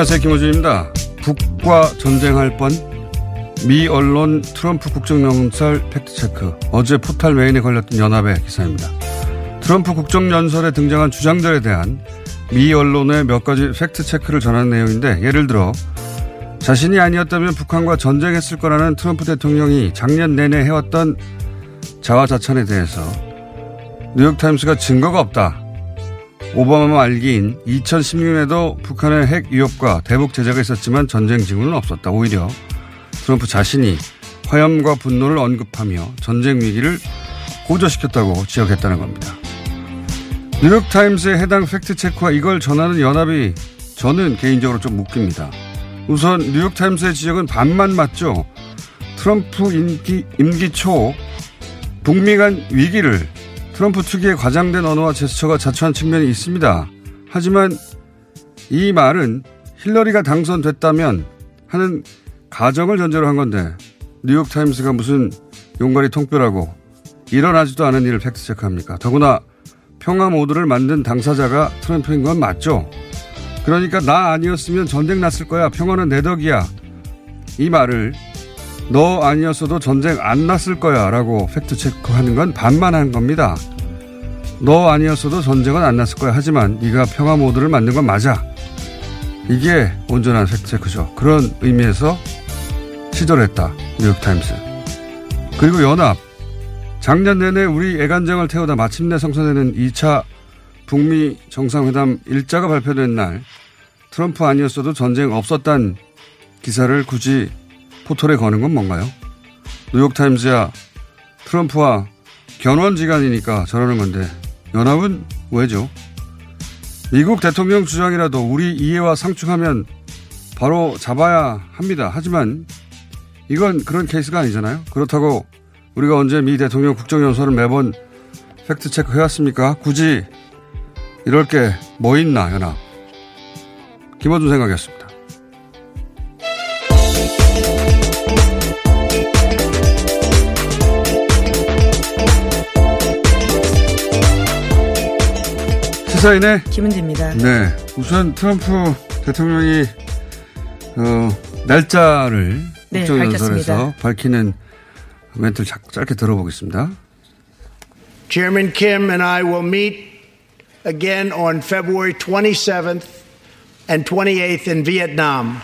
안녕하세요. 김어준입니다. 북과 전쟁할 뻔, 미 언론 트럼프 국정연설 팩트체크. 어제 포탈 메인에 걸렸던 연합의 기사입니다. 트럼프 국정연설에 등장한 주장들에 대한 미 언론의 몇 가지 팩트체크를 전하는 내용인데, 예를 들어, 자신이 아니었다면 북한과 전쟁했을 거라는 트럼프 대통령이 작년 내내 해왔던 자화자찬에 대해서 뉴욕타임스가 증거가 없다. 오바마 말기인 2016년에도 북한의 핵 위협과 대북 제재가 있었지만 전쟁 징후는 없었다. 오히려 트럼프 자신이 화염과 분노를 언급하며 전쟁 위기를 고조시켰다고 지적했다는 겁니다. 뉴욕타임스의 해당 팩트체크와 이걸 전하는 연합이 저는 개인적으로 좀 웃깁니다. 우선 뉴욕타임스의 지적은 반만 맞죠. 트럼프 임기, 임기 초 북미 간 위기를 트럼프 특유의 과장된 언어와 제스처가 자초한 측면이 있습니다. 하지만 이 말은 힐러리가 당선됐다면 하는 가정을 전제로 한 건데 뉴욕타임스가 무슨 용가리 통뼈라고 일어나지도 않은 일을 팩트체크합니까? 더구나 평화 모드를 만든 당사자가 트럼프인 건 맞죠? 그러니까 나 아니었으면 전쟁 났을 거야. 평화는 내 덕이야. 이 말을 너 아니었어도 전쟁 안 났을 거야 라고 팩트체크하는 건 반만 한 겁니다. 너 아니었어도 전쟁은 안 났을 거야. 하지만 네가 평화 모드를 만든 건 맞아. 이게 온전한 팩트체크죠. 그런 의미에서 시도를 했다. 뉴욕타임스. 그리고 연합. 작년 내내 우리 애간장을 태우다 마침내 성사되는 2차 북미 정상회담 일자가 발표된 날 트럼프 아니었어도 전쟁 없었단 기사를 굳이 포털에 거는 건 뭔가요? 뉴욕타임즈야 트럼프와 견원지간이니까 저러는 건데 연합은 왜죠? 미국 대통령 주장이라도 우리 이해와 상충하면 바로 잡아야 합니다. 하지만 이건 그런 케이스가 아니잖아요. 그렇다고 우리가 언제 미 대통령 국정연설을 매번 팩트체크 해왔습니까? 굳이 이럴 게 뭐 있나, 연합. 김어준 생각이었습니다. 시사인의 김은지입니다. 네. 우선 트럼프 대통령이, 어, 날짜를 네, 국정연설에서. 밝히는 멘트를 자- 짧게 들어보겠습니다. Chairman Kim and I will meet again on February 27th and 28th in Vietnam.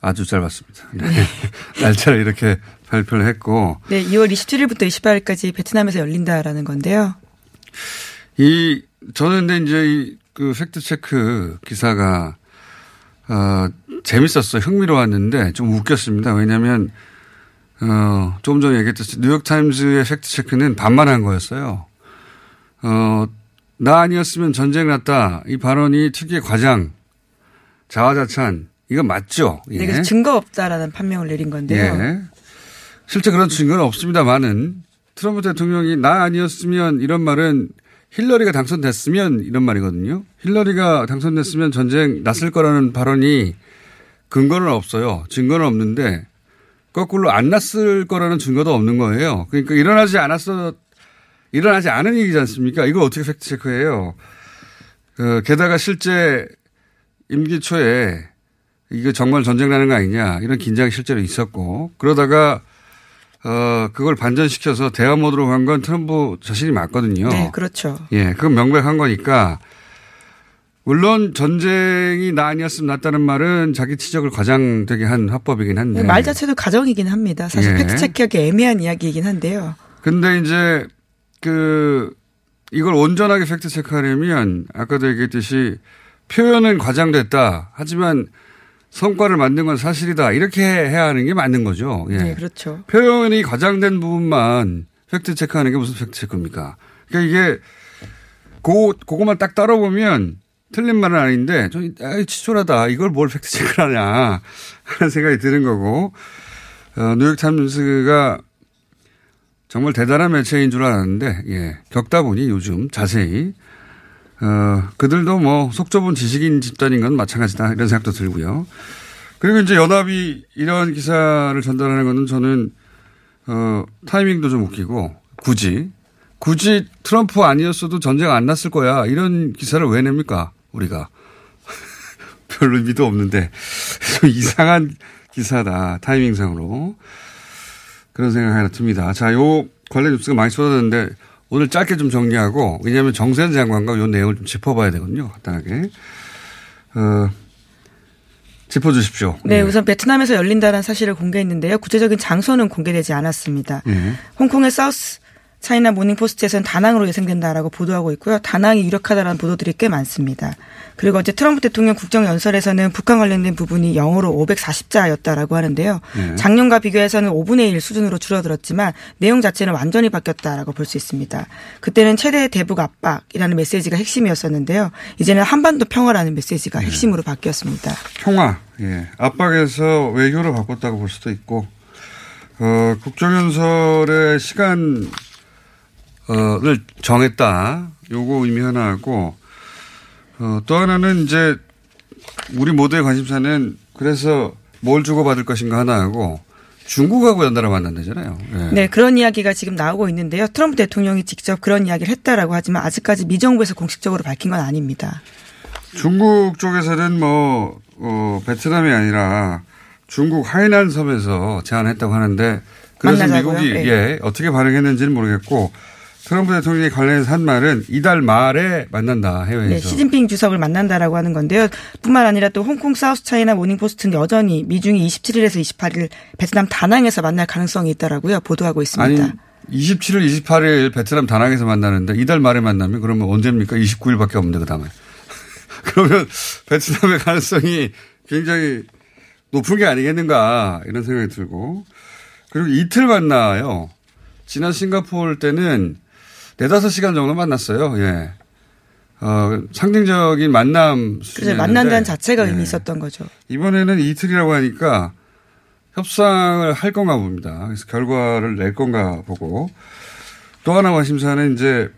아주 짧았습니다. 네. 날짜를 이렇게 발표를 했고, 네, 2월 27일부터 28일까지 베트남에서 열린다라는 건데요. 이, 저는 근데 이제 이, 그 팩트 체크 기사가, 어, 재밌었어요. 흥미로웠는데 좀 웃겼습니다. 왜냐면, 어, 조금 전에 얘기했듯이 뉴욕 타임즈의 팩트 체크는 반만한 거였어요. 어, 나 아니었으면 전쟁 났다. 이 발언이 특유의 과장, 자화자찬, 이거 맞죠? 네, 그래서 증거 없다라는 판명을 내린 건데요. 예. 실제 그런 증거는 없습니다만은 트럼프 대통령이 나 아니었으면 이런 말은 힐러리가 당선됐으면 이런 말이거든요. 힐러리가 당선됐으면 전쟁 났을 거라는 발언이 근거는 없어요. 증거는 없는데 거꾸로 안 났을 거라는 증거도 없는 거예요. 그러니까 일어나지 않았어, 일어나지 않은 얘기지 않습니까? 이걸 어떻게 팩트 체크해요? 그, 게다가 실제 임기 초에 이거 정말 전쟁 나는 거 아니냐 이런 긴장이 실제로 있었고 그러다가 어 그걸 반전시켜서 대화 모드로 간 건 트럼프 자신이 맞거든요. 네, 그렇죠. 예, 그건 명백한 거니까 물론 전쟁이 나 아니었으면 났다는 말은 자기 치적을 과장되게 한 화법이긴 한데 말 자체도 가정이긴 합니다. 사실 예. 팩트 체크하기 애매한 이야기이긴 한데요. 근데 이제 그 이걸 온전하게 팩트 체크하려면 아까도 얘기했듯이 표현은 과장됐다. 하지만 성과를 만든 건 사실이다. 이렇게 해야 하는 게 맞는 거죠. 예. 네, 그렇죠. 표현이 과장된 부분만 팩트 체크하는 게 무슨 팩트 체크입니까? 그러니까 이게 고 그거만 딱 따라보면 틀린 말은 아닌데 좀 아이 치졸하다. 이걸 뭘 팩트 체크를 하냐 하는 생각이 드는 거고 어, 뉴욕 타임스가 정말 대단한 매체인 줄 알았는데 예 겪다 보니 요즘 자세히 어 그들도 뭐 속 좁은 지식인 집단인 건 마찬가지다 이런 생각도 들고요. 그리고 이제 연합이 이런 기사를 전달하는 거는 저는 어 타이밍도 좀 웃기고 굳이 굳이 트럼프 아니었어도 전쟁 안 났을 거야. 이런 기사를 왜 냅니까? 우리가. 별로 의미도 없는데. 좀 이상한 기사다 타이밍상으로. 그런 생각이 하나 듭니다. 자, 요 관련 뉴스가 많이 쏟아졌는데 오늘 짧게 좀 정리하고 왜냐하면 정세현 장관과 요 내용을 좀 짚어봐야 되거든요. 간단하게. 어, 짚어주십시오. 네, 예. 우선 베트남에서 열린다는 사실을 공개했는데요. 구체적인 장소는 공개되지 않았습니다. 예. 홍콩의 사우스 차이나 모닝포스트에서는 다낭으로 예상된다라고 보도하고 있고요. 다낭이 유력하다라는 보도들이 꽤 많습니다. 그리고 어제 트럼프 대통령 국정연설에서는 북한 관련된 부분이 영어로 540자였다라고 하는데요. 네. 작년과 비교해서는 5분의 1 수준으로 줄어들었지만 내용 자체는 완전히 바뀌었다라고 볼 수 있습니다. 그때는 최대 대북 압박이라는 메시지가 핵심이었었는데요. 이제는 한반도 평화라는 메시지가 네. 핵심으로 바뀌었습니다. 평화, 예. 압박에서 외교로 바꿨다고 볼 수도 있고, 어, 국정연설의 시간, 어,를 정했다. 요거 의미 하나 하고, 어, 또 하나는 이제, 우리 모두의 관심사는 그래서 뭘 주고받을 것인가 하나 하고, 중국하고 연달아 만난다잖아요. 예. 네, 그런 이야기가 지금 나오고 있는데요. 트럼프 대통령이 직접 그런 이야기를 했다라고 하지만 아직까지 미정부에서 공식적으로 밝힌 건 아닙니다. 중국 쪽에서는 뭐, 어, 베트남이 아니라 중국 하이난 섬에서 제안했다고 하는데 그래서 만나자고요? 미국이 네. 예, 어떻게 반응했는지는 모르겠고 트럼프 대통령이 관련해서 한 말은 이달 말에 만난다 해외에서. 네, 시진핑 주석을 만난다라고 하는 건데요. 뿐만 아니라 또 홍콩 사우스 차이나 모닝포스트는 여전히 미중이 27일에서 28일 베트남 다낭에서 만날 가능성이 있다라고요. 보도하고 있습니다. 아니 27일, 28일 베트남 다낭에서 만나는데 이달 말에 만나면 그러면 언제입니까? 29일밖에 없는데 그 다음에. 그러면 베트남의 가능성이 굉장히 높은 게 아니겠는가 이런 생각이 들고 그리고 이틀 만나요. 지난 싱가포르 때는 네다섯 시간 정도 만났어요. 예. 어, 상징적인 만남 수준이었는데 만난다는 자체가 예. 의미 있었던 거죠. 이번에는 이틀이라고 하니까 협상을 할 건가 봅니다. 그래서 결과를 낼 건가 보고 또 하나 관심사는 이제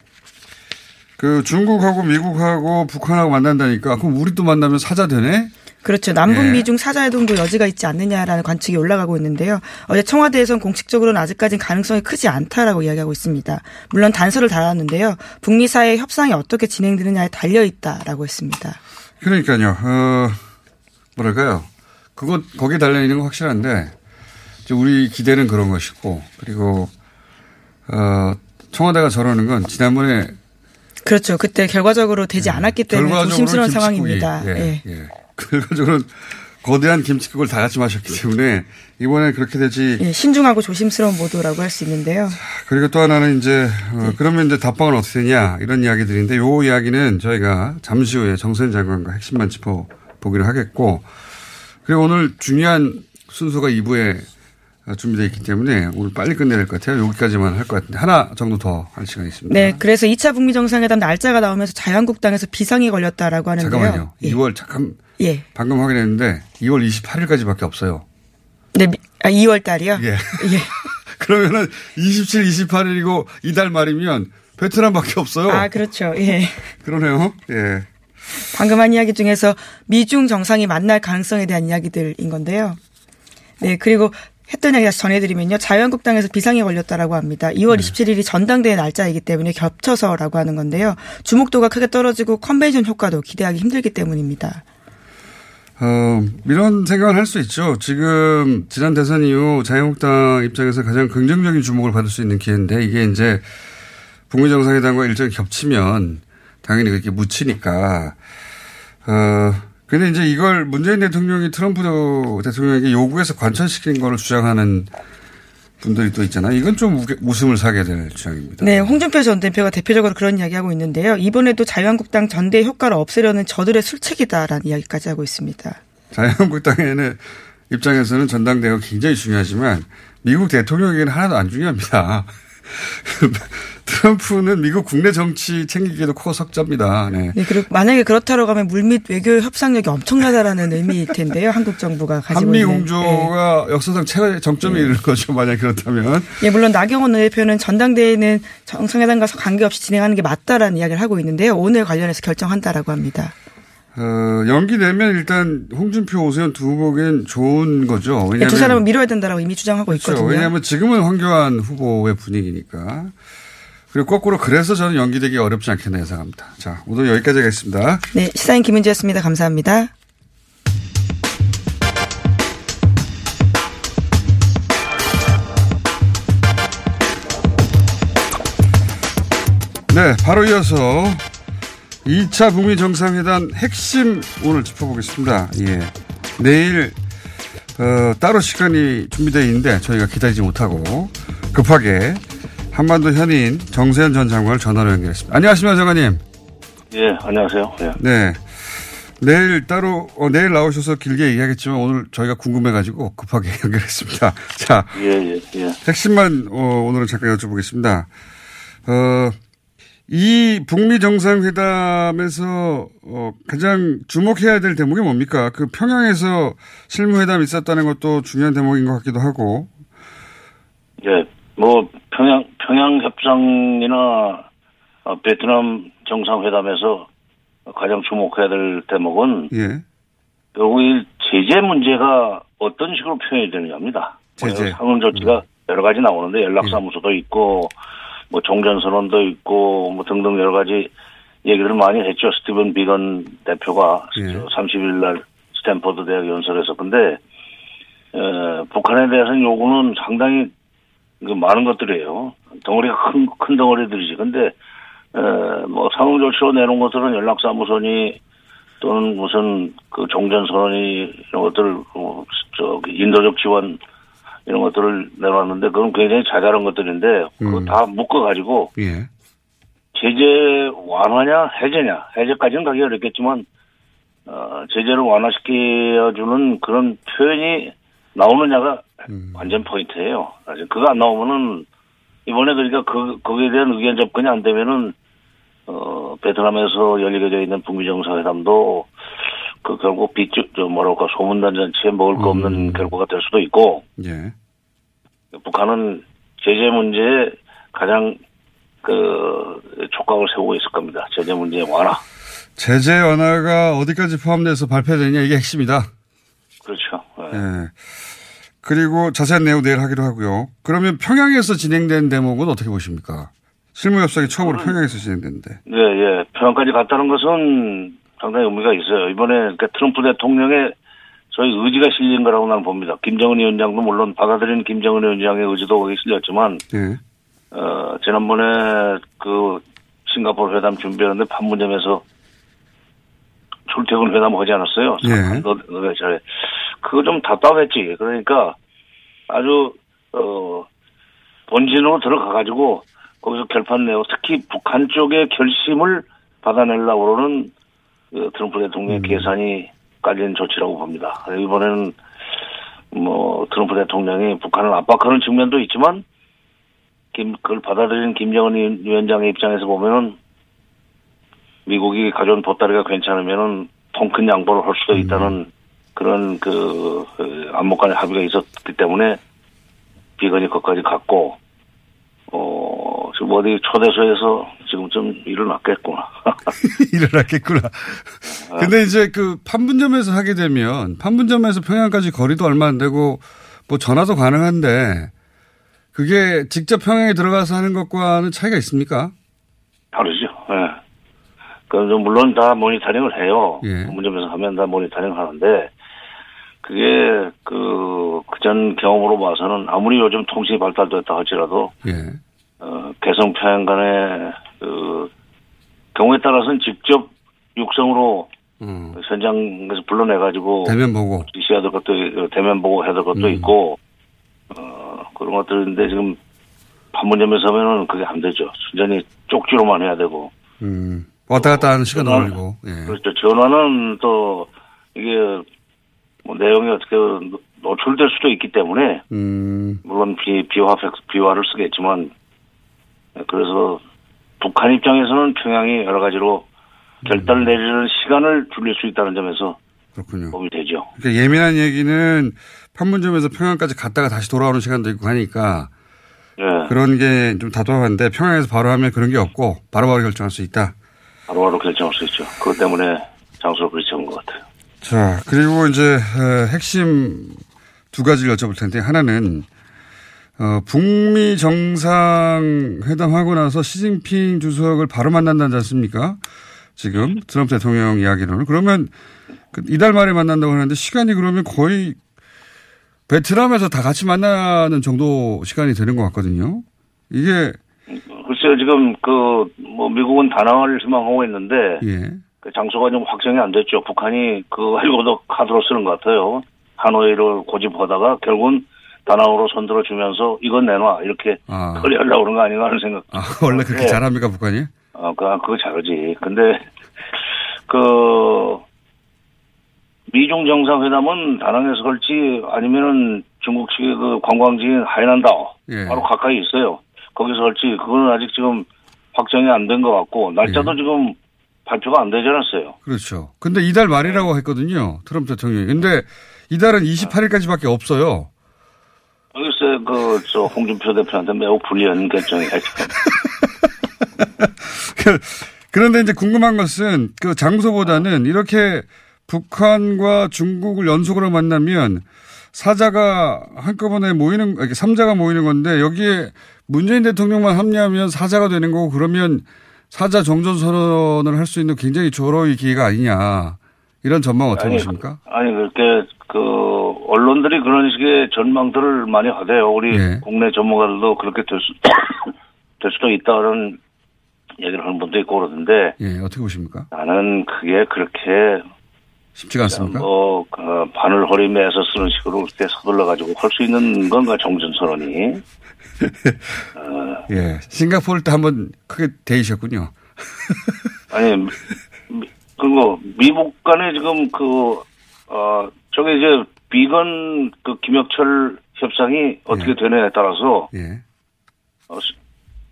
그 중국하고 미국하고 북한하고 만난다니까 그럼 우리 또 만나면 사자 되네? 그렇죠. 남북 예. 미중 사자회동도 여지가 있지 않느냐라는 관측이 올라가고 있는데요. 어제 청와대에서는 공식적으로는 아직까지는 가능성이 크지 않다라고 이야기하고 있습니다. 물론 단서를 달았는데요. 북미 사이의 협상이 어떻게 진행되느냐에 달려 있다라고 했습니다. 그러니까요. 어, 뭐랄까요. 그거 거기에 달려 있는 건 확실한데 우리 기대는 그런 것이고 그리고 어, 청와대가 저러는 건 지난번에 그렇죠. 그때 결과적으로 되지 않았기 때문에 조심스러운 김치국이, 상황입니다. 예, 예. 예. 결과적으로는 거대한 김치국을 다 같이 마셨기 때문에 이번에 그렇게 되지. 예, 신중하고 조심스러운 보도라고 할 수 있는데요. 그리고 또 하나는 이제 어, 그러면 이제 답방은 어떻게 되냐 이런 이야기들인데 요 이야기는 저희가 잠시 후에 정세현 장관과 핵심만 짚어 보기로 하겠고 그리고 오늘 중요한 순서가 2부에 준비되어 있기 때문에 오늘 빨리 끝내야 될 것 같아요. 여기까지만 할 것 같은데 하나 정도 더 할 시간이 있습니다. 네, 그래서 2차 북미 정상회담 날짜가 나오면서 자유한국당에서 비상이 걸렸다라고 하는데요. 잠깐만요. 예. 2월 잠깐 예. 방금 확인했는데 2월 28일까지밖에 없어요. 네, 미- 아, 2월 달이요? 예. 예. 그러면은 27, 28일이고 이달 말이면 베트남밖에 없어요. 아, 그렇죠. 예. 그러네요. 예. 방금 한 이야기 중에서 미중 정상이 만날 가능성에 대한 이야기들인 건데요. 네, 그리고 했던 이야기 다시 전해드리면요. 자유한국당에서 비상이 걸렸다라고 합니다. 2월 27일이 전당대회 날짜이기 때문에 겹쳐서라고 하는 건데요. 주목도가 크게 떨어지고 컨벤션 효과도 기대하기 힘들기 때문입니다. 어, 이런 생각을 할 수 있죠. 지금 지난 대선 이후 자유한국당 입장에서 가장 긍정적인 주목을 받을 수 있는 기회인데 이게 이제 북미 정상회담과 일정이 겹치면 당연히 그렇게 묻히니까 어, 근데 이제 이걸 문재인 대통령이 트럼프 대통령에게 요구해서 관철시킨 거를 주장하는 분들이 또 있잖아요. 이건 좀 웃음을 사게 될 주장입니다. 네, 홍준표 전 대표가 대표적으로 그런 이야기하고 있는데요. 이번에도 자유한국당 전대 효과를 없애려는 저들의 술책이다라는 이야기까지 하고 있습니다. 자유한국당에는 입장에서는 전당대회가 굉장히 중요하지만 미국 대통령에게는 하나도 안 중요합니다. 트럼프는 미국 국내 정치 챙기기에도 코가 석자입니다. 네. 네. 그리고 만약에 그렇다고 하면 물밑 외교 협상력이 엄청나다라는 의미일 텐데요. 한국 정부가 가지고 한미 공조가 네. 역사상 최고의 정점에 이르는 거죠. 만약 그렇다면. 예, 물론 나경원 대표는 전당대회는 정상회담과 관계없이 진행하는 게 맞다라는 이야기를 하고 있는데요. 오늘 관련해서 결정한다라고 합니다. 어, 연기되면 일단 홍준표 오세훈 두 후보에겐 좋은 거죠. 왜냐하면 네, 두 사람은 미뤄야 된다라고 이미 주장하고 그렇죠. 있거든요. 왜냐하면 지금은 황교안 후보의 분위기니까. 그리고 거꾸로 그래서 저는 연기되기 어렵지 않겠나 예상합니다. 자, 오늘 여기까지 하겠습니다. 네, 시사인 김은지였습니다. 감사합니다. 네, 바로 이어서 2차 북미 정상회담 핵심 오늘 짚어보겠습니다. 예. 내일 어, 따로 시간이 준비되어 있는데 저희가 기다리지 못하고 급하게 한반도 현인 정세현 전 장관을 전화로 연결했습니다. 안녕하십니까, 장관님. 예, 안녕하세요. 예. 네. 내일 따로, 어, 내일 나오셔서 길게 얘기하겠지만 오늘 저희가 궁금해가지고 급하게 연결했습니다. 자. 예, 예, 예. 핵심만, 어, 오늘은 잠깐 여쭤보겠습니다. 어, 이 북미 정상회담에서 어, 가장 주목해야 될 대목이 뭡니까? 그 평양에서 실무회담이 있었다는 것도 중요한 대목인 것 같기도 하고. 예, 뭐 평양 평양 협상이나 어, 베트남 정상회담에서 가장 주목해야 될 대목은 예. 결국 이 제재 문제가 어떤 식으로 표현이 되느냐입니다. 제재 상응 조치가 음. 여러 가지 나오는데 연락사무소도 예. 있고 뭐 종전선언도 있고 뭐 등등 여러 가지 얘기를 많이 했죠. 스티븐 비건 대표가 예. 30일 날 스탠퍼드 대학 연설에서 근데 에, 북한에 대해서는 요구는 상당히 그 많은 것들이에요. 덩어리가 큰, 큰 덩어리들이지. 근데, 에, 뭐, 상응조치로 내놓은 것들은 연락사무소니 또는 무슨 그 종전선언이 이런 것들, 어, 저, 인도적 지원 이런 것들을 내놨는데 그건 굉장히 자잘한 것들인데 그거 음. 다 묶어가지고 예. 제재 완화냐 해제냐 해제까지는 가기 어렵겠지만 어, 제재를 완화시켜주는 그런 표현이 나오느냐가 음. 완전 포인트예요. 아직 그거 안 나오면은 이번에 그러니까 그 거기에 대한 의견 접근이 안 되면은 어 베트남에서 열리게 되어 있는 북미 정상회담도 그 결국 빚저 뭐랄까 소문난 잔치에 먹을 거 없는 음. 결과가 될 수도 있고. 예. 북한은 제재 문제에 가장 그 촉각을 세우고 있을 겁니다. 제재 문제 완화. 제재 완화가 어디까지 포함돼서 발표되냐 이게 핵심이다. 그렇죠. 네. 네. 그리고 자세한 내용 내일 하기로 하고요. 그러면 평양에서 진행된 대목은 어떻게 보십니까? 실무협상이 처음으로 평양에서 진행됐는데. 네, 예. 평양까지 갔다는 것은 상당히 의미가 있어요. 이번에 그러니까 트럼프 대통령의 저희 의지가 실린 거라고 나는 봅니다. 김정은 위원장도 물론 받아들인 김정은 위원장의 의지도 거기 실렸지만, 네. 어, 지난번에 그 싱가포르 회담 준비하는데 판문점에서 출퇴근 회담 하지 않았어요. 네. 너, 너가 잘해. 그거 좀 답답했지. 그러니까 아주 어 본진으로 들어가가지고 거기서 결판 내고 특히 북한 쪽의 결심을 받아내려고 그러는 그 트럼프 대통령의 음. 계산이 깔린 조치라고 봅니다. 이번에는 뭐 트럼프 대통령이 북한을 압박하는 측면도 있지만 김, 그걸 받아들인 김정은 위원장의 입장에서 보면은 미국이 가져온 보따리가 괜찮으면은 통 큰 양보를 할 수도 음. 있다는 음. 그런 그, 그 안목 간의 합의가 있었기 때문에 비건이 거기까지 갔고 어 지금 어디 초대소에서 지금 좀 일어났겠구나. 일어났겠구나. 아. 근데 이제 그 판문점에서 하게 되면 판문점에서 평양까지 거리도 얼마 안 되고 뭐 전화도 가능한데 그게 직접 평양에 들어가서 하는 것과는 차이가 있습니까? 다르죠. 예. 네. 그러니까 물론 다 모니터링을 해요. 예. 문제면서 하면 다 모니터링 하는데 그게 그 그전 경험으로 봐서는 아무리 요즘 통신이 발달됐다 할지라도 예. 어, 개성 평양 간의 그 경우에 따라서는 직접 육성으로 음. 현장에서 불러내가지고 대면 보고 지시해야 될 것도 대면 보고 해야 될 것도 음. 있고 어 그런 것들인데 지금 판문점에서 하면은 그게 안 되죠. 순전히 쪽지로만 해야 되고. 음. 왔다 갔다 하는 시간 걸리고. 예. 그렇죠. 전화는 또 이게 뭐 내용이 어떻게 노출될 수도 있기 때문에 음. 물론 비 비화 비화를 쓰겠지만 그래서 북한 입장에서는 평양이 여러 가지로 결단을 음. 내리는 시간을 줄일 수 있다는 점에서 그렇군요. 도움이 되죠. 그러니까 예민한 얘기는 판문점에서 평양까지 갔다가 다시 돌아오는 시간도 있고 하니까 네. 그런 게좀 다도한데 평양에서 바로 하면 그런 게 없고 바로바로 결정할 수 있다. 바로바로 결정할 수 있죠. 그것 때문에 장소를 그렇게 잡은 것 같아요. 자 그리고 이제 핵심 두 가지를 여쭤볼 텐데 하나는 어, 북미 정상회담하고 나서 시진핑 주석을 바로 만난다지 않습니까? 지금 트럼프 대통령 이야기로는 그러면 그 이달 말에 만난다고 하는데 시간이 그러면 거의 베트남에서 다 같이 만나는 정도 시간이 되는 것 같거든요. 이게 글쎄요 지금 그 뭐 미국은 다낭을 희망하고 있는데 예. 그 장소가 좀 확정이 안 됐죠. 북한이 그거 가지고도 카드로 쓰는 것 같아요. 하노이를 고집하다가 결국은 다낭으로 손들어 주면서 이건 내놔 이렇게 아. 처리하려고 그런 거 아닌가 하는 생각. 아 원래 그렇게 네. 잘합니까 북한이? 어, 그, 그거 잘하지. 근데, 그, 미중 정상회담은 다낭에서 할지 아니면은 중국 측의 그 관광지인 하이난다오. 예. 바로 가까이 있어요. 거기서 할지 그거는 아직 지금 확정이 안 된 것 같고, 날짜도 예. 지금 발표가 안 되지 않았어요. 그렇죠. 근데 이달 말이라고 했거든요. 트럼프 대통령이. 근데 이달은 28일까지밖에 없어요. 글쎄, 그, 저, 홍준표 대표한테 매우 불리한 결정이었죠. 그런데 이제 궁금한 것은 그 장소보다는 이렇게 북한과 중국을 연속으로 만나면 사자가 한꺼번에 모이는, 이렇게 삼자가 모이는 건데 여기에 문재인 대통령만 합류하면 사자가 되는 거고 그러면 사자 정전 선언을 할 수 있는 굉장히 조로의 기회가 아니냐. 이런 전망 어떻게 아니, 보십니까? 아니, 그렇게 그 언론들이 그런 식의 전망들을 많이 하대요. 우리 예. 국내 전문가들도 그렇게 될, 수, 될 수도 있다는 얘기를 하는 분도 있고 그러던데. 예, 어떻게 보십니까? 나는 그게 그렇게 쉽지가 않습니까? 뭐, 그, 바늘 허리매에서 쓰는 식으로 그렇게 서둘러가지고 할 수 있는 건가, 정전선언이. 어. 예. 싱가포르 때 한번 크게 데이셨군요. 아니, 그리고 미국 간에 지금 그, 어, 저게 이제 비건 그 김혁철 협상이 어떻게 예. 되느냐에 따라서. 예. 어,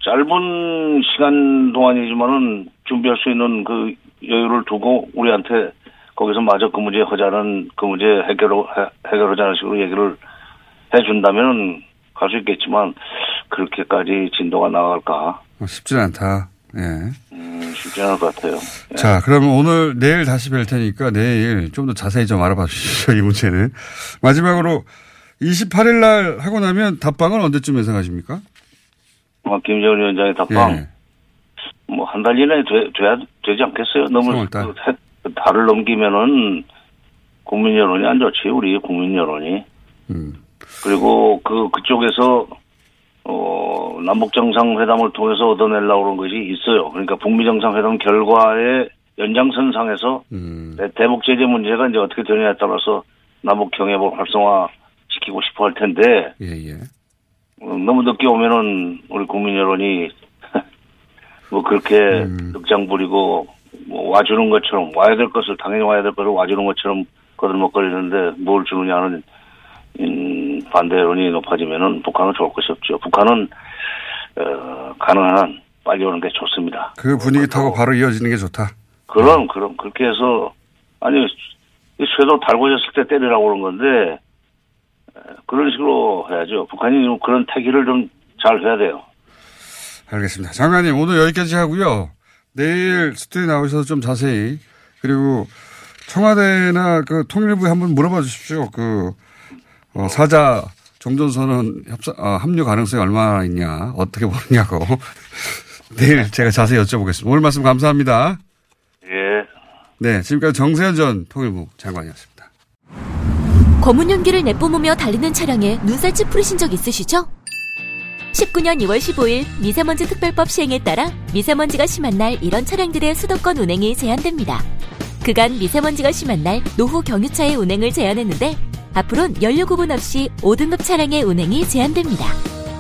짧은 시간 동안이지만은 준비할 수 있는 그 여유를 두고 우리한테 거기서 마저 그 문제 하자는 그 문제 해결 해결하자는 식으로 얘기를 해준다면은 갈수 있겠지만 그렇게까지 진도가 나갈까? 어, 쉽지 않다. 예. 음, 쉽지 않을 것 같아요. 예. 자, 그러면 오늘 내일 다시 뵐 테니까 내일 좀 더 자세히 좀 알아봐 주시죠. 이 문제는. 마지막으로 28일 날 하고 나면 답방은 언제쯤 예상하십니까? 뭐 김정은 위원장의 답방 예. 뭐한 달 이내에 돼, 돼야 되지 않겠어요? 너무 달. 그 달을 넘기면은 국민 여론이 안 좋지 우리 국민 여론이. 음. 그리고 그 그쪽에서 어 남북 정상회담을 통해서 얻어내려고 그런 것이 있어요. 그러니까 북미 정상회담 결과의 연장선상에서 음. 대북 제재 문제가 이제 어떻게 되느냐에 따라서 남북 경협을 활성화 시키고 싶어 할 텐데. 예, 예. 너무 늦게 오면은 우리 국민 여론이 뭐 그렇게 음. 늑장 부리고 뭐 와주는 것처럼 와야 될 것을 당연히 와야 될 것을 와주는 것처럼 거들먹거리는데 뭘 주느냐는 음, 반대 여론이 높아지면은 북한은 좋을 것이 없죠. 북한은 어, 가능한 한 빨리 오는 게 좋습니다. 그 분위기 타고 바로 이어지는 게 좋다. 그럼 그럼 그렇게 해서 아니 쇠도 달궈졌을 때 때리라고 그런 건데 그런 식으로 해야죠. 북한이 그런 태기를 좀 잘 해야 돼요. 알겠습니다. 장관님 오늘 여기까지 하고요. 내일 스튜디오 나오셔서 좀 자세히 그리고 청와대나 그 통일부에 한번 물어봐 주십시오. 그 어, 사자 종전선언 협상 어, 합류 가능성이 얼마나 있냐 어떻게 보느냐고 내일 제가 자세히 여쭤보겠습니다. 오늘 말씀 감사합니다. 예. 네, 지금까지 정세현 전 통일부 장관이었습니다. 검은 연기를 내뿜으며 달리는 차량에 눈살집 부르신 적 있으시죠? 19년 2월 15일 미세먼지 특별법 시행에 따라 미세먼지가 심한 날 이런 차량들의 수도권 운행이 제한됩니다. 그간 미세먼지가 심한 날 노후 경유차의 운행을 제한했는데 앞으로는 연료 구분 없이 5등급 차량의 운행이 제한됩니다.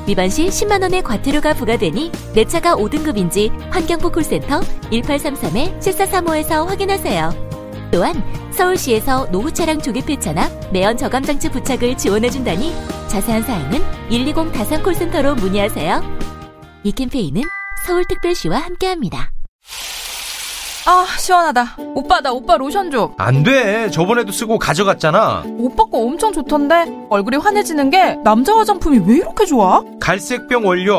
위반 시 10만 원의 과태료가 부과되니 내 차가 5등급인지 환경부 콜센터 1833-7435에서 확인하세요. 또한 서울시에서 노후 차량 조기 폐차나 매연 저감 장치 부착을 지원해 준다니 자세한 사항은 120 다산 콜센터로 문의하세요. 이 캠페인은 서울특별시와 함께합니다. 아 시원하다 오빠 나 오빠 로션 좀 안 돼 저번에도 쓰고 가져갔잖아 오빠 거 엄청 좋던데 얼굴이 환해지는 게 남자 화장품이 왜 이렇게 좋아? 갈색병 원료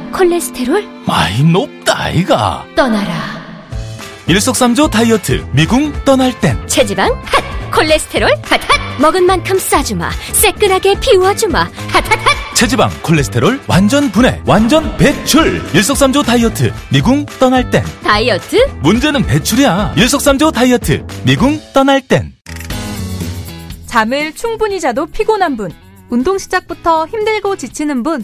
콜레스테롤? 많이 높다이가 떠나라. 일석삼조 다이어트 미궁 떠날 땐 체지방? 핫! 콜레스테롤? 핫핫! 먹은 만큼 싸주마. 새끈하게 비워주마. 핫핫핫! 체지방 콜레스테롤 완전 분해 완전 배출 일석삼조 다이어트 미궁 떠날 땐 다이어트? 문제는 배출이야 일석삼조 다이어트 미궁 떠날 땐 잠을 충분히 자도 피곤한 분, 운동 시작부터 힘들고 지치는 분,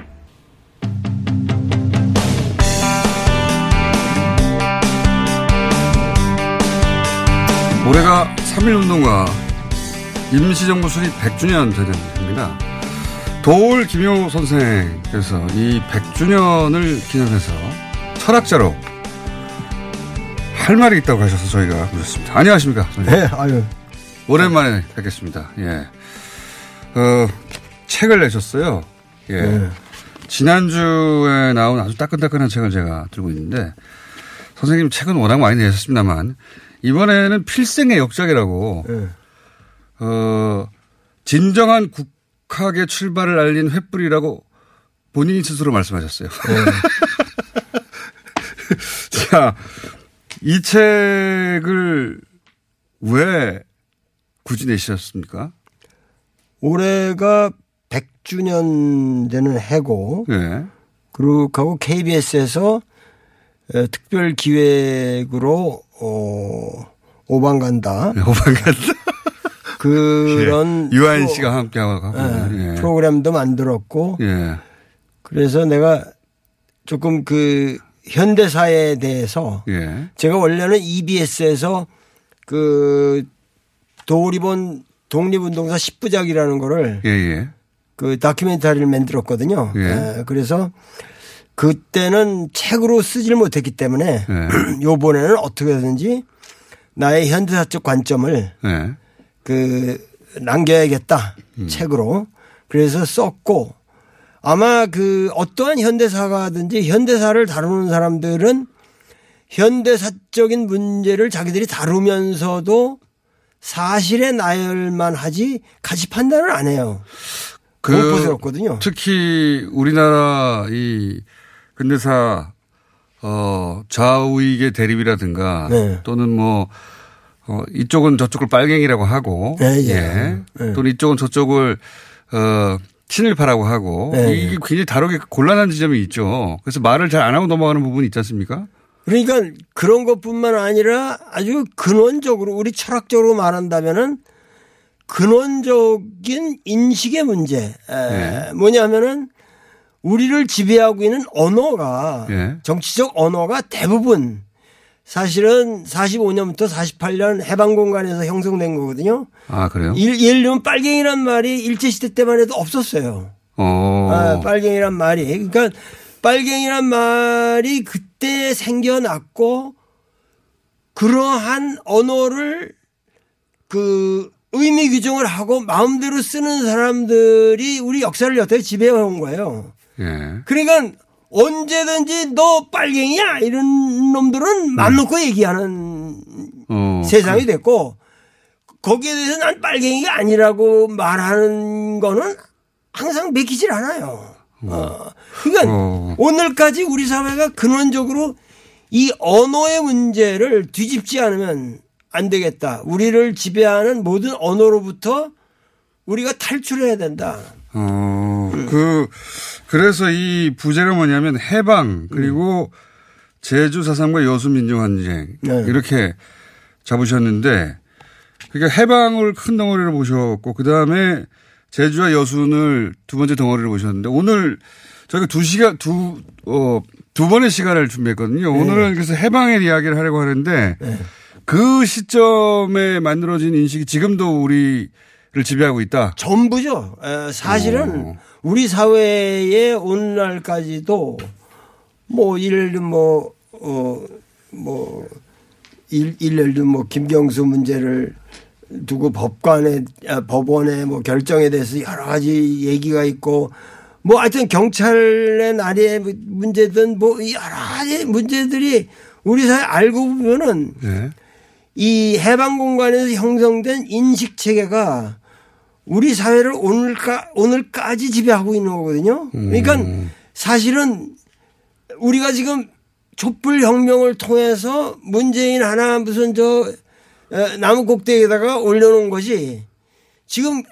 올해가 3.1운동과 임시정부 수립 100주년 되는 해입니다. 도울 김효 선생께서 이 100주년을 기념해서 철학자로 할 말이 있다고 하셔서 저희가 모셨습니다. 안녕하십니까? 선생님. 네, 아유. 오랜만에 뵙겠습니다. 예. 어, 책을 내셨어요. 예. 네. 지난주에 나온 아주 따끈따끈한 책을 제가 들고 있는데 선생님 책은 워낙 많이 내셨습니다만 이번에는 필생의 역작이라고 네. 어, 진정한 국학의 출발을 알린 횃불이라고 본인이 스스로 말씀하셨어요. 자, 이 책을 왜 굳이 내셨습니까? 올해가 100주년 되는 해고, 네. 그리고 KBS에서 특별 기획으로 어, 오방 간다. 네, 오방 간다. 그런 예. 유한 씨가 함께 하고 예. 프로그램도 만들었고 예. 그래서 내가 조금 그 현대사에 대해서 예. 제가 원래는 EBS에서 그 도리본 독립운동사 10부작이라는 거를 예, 그 다큐멘터리를 만들었거든요. 예. 그래서 그때는 책으로 쓰질 못했기 때문에 예. 요번에는 어떻게든지 나의 현대사적 관점을 예. 그 남겨야겠다 음. 책으로 그래서 썼고 아마 그 어떠한 현대사가든지 현대사를 다루는 사람들은 현대사적인 문제를 자기들이 다루면서도 사실에 나열만 하지 가치 판단을 안 해요. 그 공포스럽거든요. 특히 우리나라 이 근대사 어 좌우익의 대립이라든가 네. 또는 뭐 어, 이쪽은 저쪽을 빨갱이라고 하고 네, 예. 예. 네. 또는 이쪽은 저쪽을 어 친일파라고 하고 네. 이게 굉장히 다루기 곤란한 지점이 있죠. 그래서 말을 잘 안 하고 넘어가는 부분이 있지 않습니까? 그러니까 그런 것뿐만 아니라 아주 근원적으로 우리 철학적으로 말한다면은 근원적인 인식의 문제. 에, 뭐냐면은 우리를 지배하고 있는 언어가 예. 정치적 언어가 대부분 사실은 45년부터 48년 해방 공간에서 형성된 거거든요. 아 그래요? 일, 예를 들면 빨갱이란 말이 일제 시대 때만 해도 없었어요. 어. 아, 빨갱이란 말이. 그러니까 빨갱이란 말이 그때 생겨났고 그러한 언어를 그 의미 규정을 하고 마음대로 쓰는 사람들이 우리 역사를 여태 지배해 온 거예요. 예. 그러니까 언제든지 너 빨갱이야 이런 놈들은 맘 놓고 얘기하는 어, 세상이 됐고 거기에 대해서 난 빨갱이가 아니라고 말하는 거는 항상 맥히질 않아요. 어. 그러니까 어. 오늘까지 우리 사회가 근원적으로 이 언어의 문제를 뒤집지 않으면 안 되겠다. 우리를 지배하는 모든 언어로부터 우리가 탈출해야 된다. 어, 그, 그래서 이 부제가 뭐냐면 해방, 그리고 제주 사상과 여수 민주항쟁. 네. 이렇게 잡으셨는데, 그러니까 해방을 큰 덩어리로 보셨고, 그 다음에 제주와 여순을 두 번째 덩어리로 보셨는데, 오늘 저희가 두 시간, 두, 어, 두 번의 시간을 준비했거든요. 오늘은 그래서 해방의 이야기를 하려고 하는데, 그 시점에 만들어진 인식이 지금도 우리를 지배하고 있다. 전부죠. 에, 사실은 우리 사회에 오늘날까지도 뭐 예를 들면 뭐, 어, 뭐, 일, 예를 들면 뭐 김경수 문제를 두고 법관에, 아, 법원의 뭐 결정에 대해서 여러 가지 얘기가 있고 뭐 하여튼 경찰의 날의 문제든 뭐 여러 가지 문제들이 우리 사회 알고 보면은 네. 이 해방 공간에서 형성된 인식 체계가 우리 사회를 오늘까 오늘까지 지배하고 있는 거거든요. 그러니까 사실은 우리가 지금 촛불 혁명을 통해서 문재인 하나 무슨 저 에, 나무 꼭대기에다가 올려놓은 것이 지금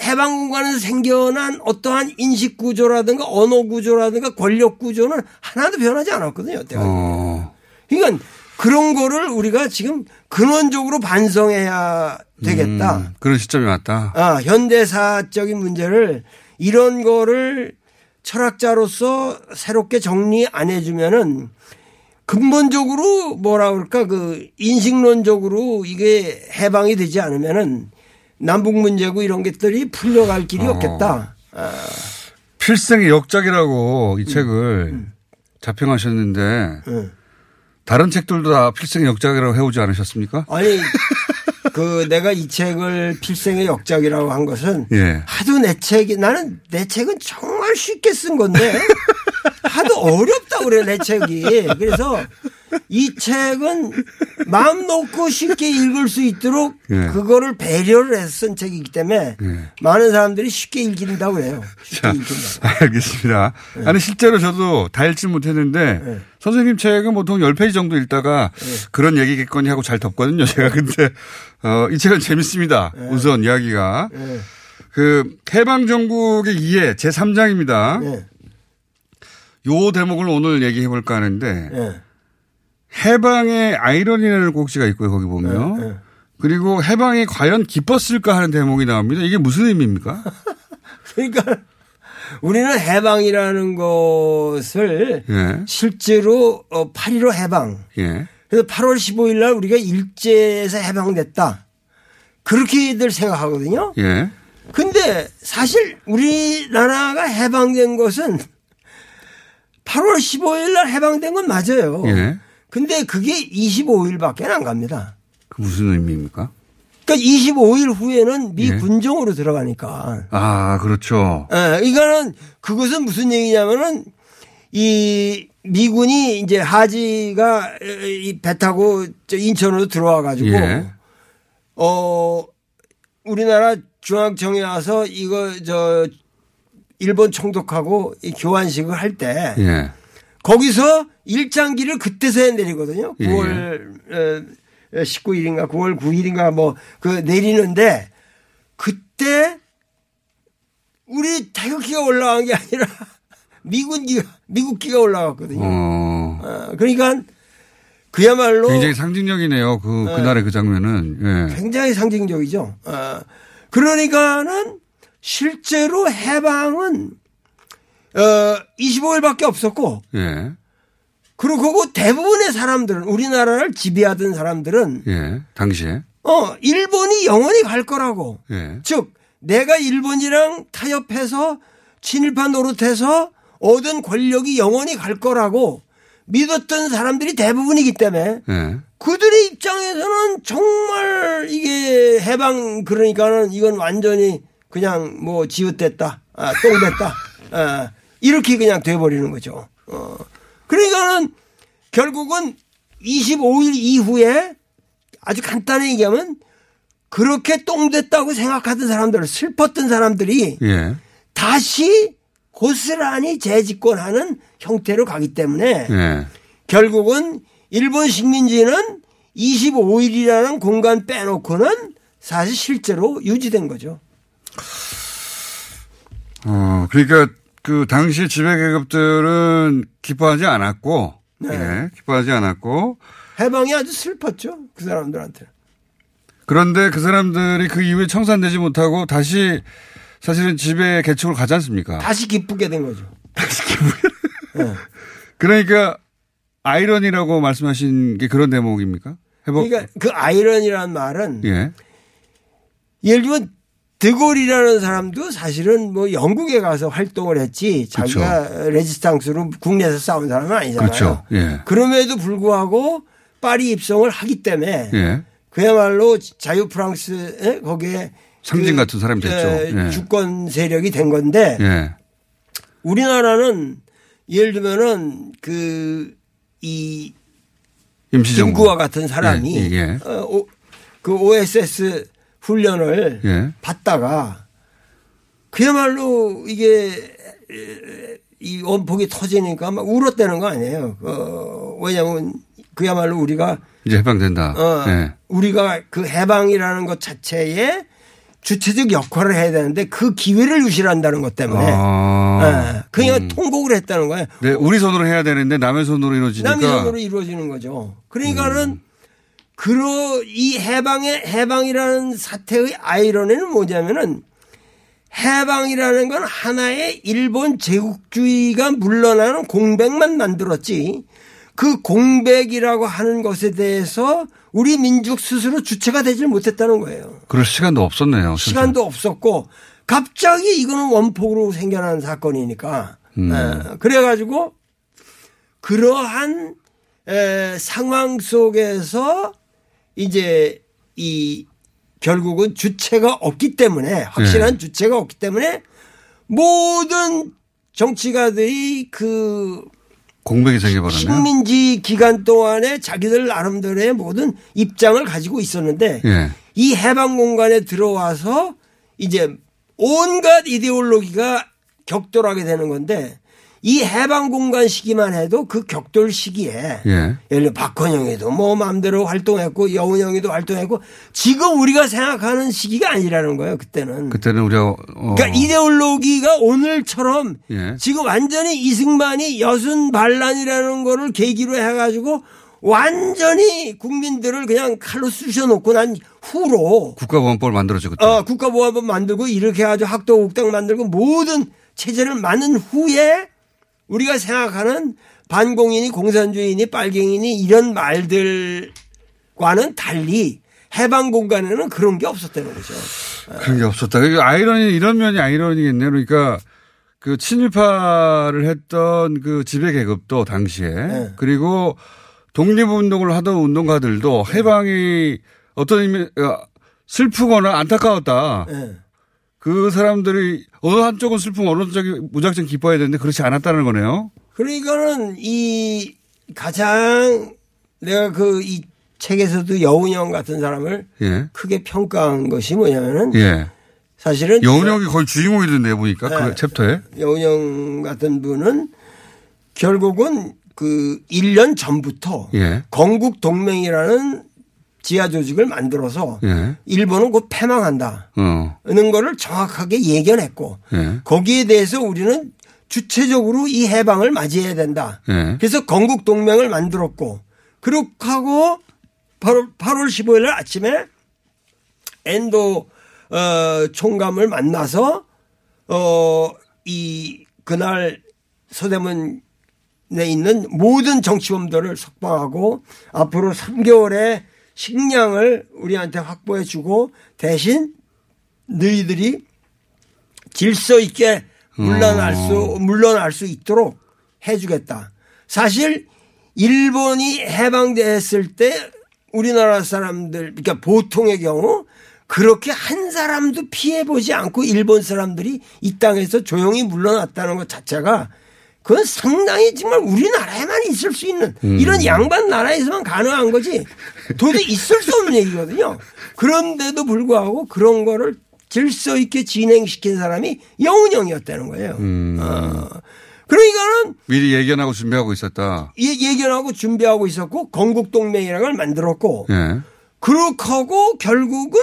해방 공간에서 생겨난 어떠한 인식 구조라든가 언어 구조라든가 권력 구조는 하나도 변하지 않았거든요. 여태까지. 어, 그러니까 그런 거를 우리가 지금 근원적으로 반성해야 되겠다. 음, 그런 시점이 왔다. 아, 현대사적인 문제를 이런 거를 철학자로서 새롭게 정리 안 해주면은 근본적으로 뭐라 그럴까 그 인식론적으로 이게 해방이 되지 않으면은 남북 문제고 이런 것들이 풀려갈 길이 어. 없겠다. 아, 필생의 역작이라고 음. 이 책을 자평하셨는데 응. 다른 책들도 다 필생의 역작이라고 해오지 않으셨습니까? 아니 그 내가 이 책을 필생의 역작이라고 한 것은 예. 하도 내 책이 나는 내 책은 정말 쉽게 쓴 건데 하도 어렵다 그래 내 책이 그래서 이 책은 마음 놓고 쉽게 읽을 수 있도록 예. 그거를 배려를 해서 쓴 책이기 때문에 예. 많은 사람들이 쉽게 읽힌다고 그래요. 쉽게 자, 읽힌다. 알겠습니다. 아니, 실제로 저도 다 읽지 못했는데, 네. 선생님 책은 보통 10페이지 정도 읽다가 그런 얘기겠거니 하고 잘 덮거든요. 제가 근데, 어, 이 책은 재밌습니다. 네. 우선 이야기가. 예. 그, 해방정국의 이해 제3장입니다. 예. 요 대목을 오늘 얘기해 볼까 하는데, 예. 해방의 아이러니라는 꼭지가 있고요. 거기 보면. 예. 그리고 해방이 과연 기뻤을까 하는 대목이 나옵니다. 이게 무슨 의미입니까? 그러니까 우리는 해방이라는 것을 예. 실제로 어, 8.15 해방. 예. 그래서 8월 15일 날 우리가 일제에서 해방됐다. 그렇게들 생각하거든요. 예. 근데 사실 우리나라가 해방된 것은 8월 15일 날 해방된 건 맞아요. 예. 근데 그게 25일밖에 안 갑니다. 그 무슨 의미입니까? 그러니까 25일 후에는 미 예. 군정으로 들어가니까. 아, 그렇죠. 예, 이거는 그것은 무슨 얘기냐면은 이 미군이 이제 하지가 이배 타고 저 인천으로 들어와 가지고 예. 어 우리나라 중앙청에 와서 이거 저 일본 총독하고 이 교환식을 할때 예. 거기서 일장기를 그때서야 내리거든요. 예. 9월 19일인가 9월 9일인가 뭐 그 내리는데 그때 우리 태극기가 올라간 게 아니라 미군기가 미국기가 올라갔거든요. 어. 어, 그러니까 그야말로 굉장히 상징적이네요. 그, 네. 그날의 그 장면은. 예. 굉장히 상징적이죠. 어, 그러니까는 실제로 해방은 어 25일밖에 없었고 예. 그리고 그 대부분의 사람들은 우리나라를 지배하던 사람들은 예. 당시에. 어 일본이 영원히 갈 거라고 예. 즉 내가 일본이랑 타협해서 친일파 노릇해서 얻은 권력이 영원히 갈 거라고 믿었던 사람들이 대부분이기 때문에 네. 그들의 입장에서는 정말 이게 해방 그러니까는 이건 완전히 그냥 뭐 지읒됐다, 아, 똥됐다, 아, 이렇게 그냥 돼버리는 거죠. 어. 그러니까는 결국은 25일 이후에 아주 간단히 얘기하면 그렇게 똥됐다고 생각하던 사람들, 슬펐던 사람들이 예. 다시 고스란히 재집권하는 형태로 가기 때문에 예. 결국은 일본 식민지는 25일이라는 공간 빼놓고는 사실 실제로 유지된 거죠. 어, 그러니까 그 당시 지배 계급들은 기뻐하지 않았고, 네. 예, 기뻐하지 않았고, 해방이 아주 슬펐죠. 그 사람들한테. 그런데 그 사람들이 그 이후에 청산되지 못하고 다시 사실은 지배 개척을 가지 않습니까? 다시 기쁘게 된 거죠. 그러니까 아이러니라고 말씀하신 게 그런 대목입니까? 해보 그러니까 그 아이러니라는 말은 예. 예를 들면 드골이라는 사람도 사실은 뭐 영국에 가서 활동을 했지 자기가 레지스탕스로 국내에서 싸운 사람은 아니잖아요. 그렇죠. 예. 그럼에도 불구하고 파리 입성을 하기 때문에 예. 그야말로 자유 프랑스 거기에 상징 그, 같은 사람이 됐죠. 에, 예. 주권 세력이 된 건데 예. 우리나라는 예를 들면은 그 이 임시정부. 김구와 같은 사람이 예, 예. 어, 오, 그 OSS 훈련을 예. 받다가 그야말로 이게 에, 이 원폭이 터지니까 막 울었다는 거 아니에요. 어, 왜냐하면 그야말로 우리가 이제 해방된다. 어, 예. 우리가 그 해방이라는 것 자체에 주체적 역할을 해야 되는데 그 기회를 유실한다는 것 때문에 아. 예, 그냥 통곡을 했다는 거예요. 네, 우리 손으로 해야 되는데 남의 손으로 이루어지니까. 남의 손으로 이루어지는 거죠. 그러니까는 음. 그러 이 해방의 해방이라는 사태의 아이러니는 뭐냐면은 해방이라는 건 하나의 일본 제국주의가 물러나는 공백만 만들었지 그 공백이라고 하는 것에 대해서 우리 민족 스스로 주체가 되질 못했다는 거예요. 그럴 시간도 없었네요. 실제. 시간도 없었고 갑자기 이거는 원폭으로 생겨난 사건이니까 음. 에, 그래가지고 그러한 에, 상황 속에서 이제 이 결국은 주체가 없기 때문에 확실한 네. 주체가 없기 때문에 모든 정치가들이 그 공백이 생겨버렸네요. 식민지 기간 동안에 자기들 나름대로의 모든 입장을 가지고 있었는데 예. 이 해방 공간에 들어와서 이제 온갖 이데올로기가 격돌하게 되는 건데 이 해방 공간 시기만 해도 그 격돌 시기에 예. 예를 들어 박헌영이도 뭐 마음대로 활동했고 여운형이도 활동했고 지금 우리가 생각하는 시기가 아니라는 거예요 그때는. 그때는 우리가 어, 그러니까 이데올로기가 오늘처럼 예. 지금 완전히 이승만이 여순 반란이라는 거를 계기로 해가지고 완전히 국민들을 그냥 칼로 쑤셔놓고 난 후로 국가보안법을 만들었죠 그때. 어, 국가보안법 만들고 이렇게 해가지고 학도국당 만들고 모든 체제를 만든 후에 우리가 생각하는 반공인이 공산주의니 빨갱이니 이런 말들과는 달리 해방 공간에는 그런 게 없었다는 거죠. 그런 게 없었다. 그 아이러니 이런 면이 아이러니겠네요. 그러니까 그 친일파를 했던 그 지배 계급도 당시에 네. 그리고 독립운동을 하던 운동가들도 해방이 어떤 의미 어, 슬프거나 안타까웠다. 네. 그 사람들이 어느 한쪽은 슬프면 어느 쪽이 무작정 기뻐해야 되는데 그렇지 않았다는 거네요. 그러니까는 이 가장 내가 그 이 책에서도 여운형 같은 사람을 예. 크게 평가한 것이 뭐냐면은 예. 사실은 여운형이 거의 주인공이던데요, 보니까 그 네. 챕터에. 여운형 같은 분은 결국은 그 1년 전부터 예. 건국 동맹이라는 지하 조직을 만들어서 예. 일본은 곧 패망한다. 어. 는 거를 정확하게 예견했고 예. 거기에 대해서 우리는 주체적으로 이 해방을 맞이해야 된다. 예. 그래서 건국 동맹을 만들었고 그렇게 하고 8월, 8월 15일 날 아침에 엔도 어, 총감을 만나서 어, 이 그날 서대문 에 있는 모든 정치범들을 석방하고 앞으로 3개월의 식량을 우리한테 확보해 주고 대신 너희들이 질서 있게 물러날 수 물러날 수 있도록 해 주겠다. 사실 일본이 해방됐을 때 우리나라 사람들 그러니까 보통의 경우 그렇게 한 사람도 피해 보지 않고 일본 사람들이 이 땅에서 조용히 물러났다는 것 자체가 그건 상당히 정말 우리나라에만 있을 수 있는 음. 이런 양반 나라에서만 가능한 거지 도저히 있을 수 없는 얘기거든요. 그런데도 불구하고 그런 거를 질서 있게 진행시킨 사람이 영운형이었다는 거예요. 음. 어. 그러니까는 미리 예견하고 준비하고 있었다. 예, 예견하고 준비하고 있었고 건국동맹이라는 걸 만들었고 예. 그렇게 하고 결국은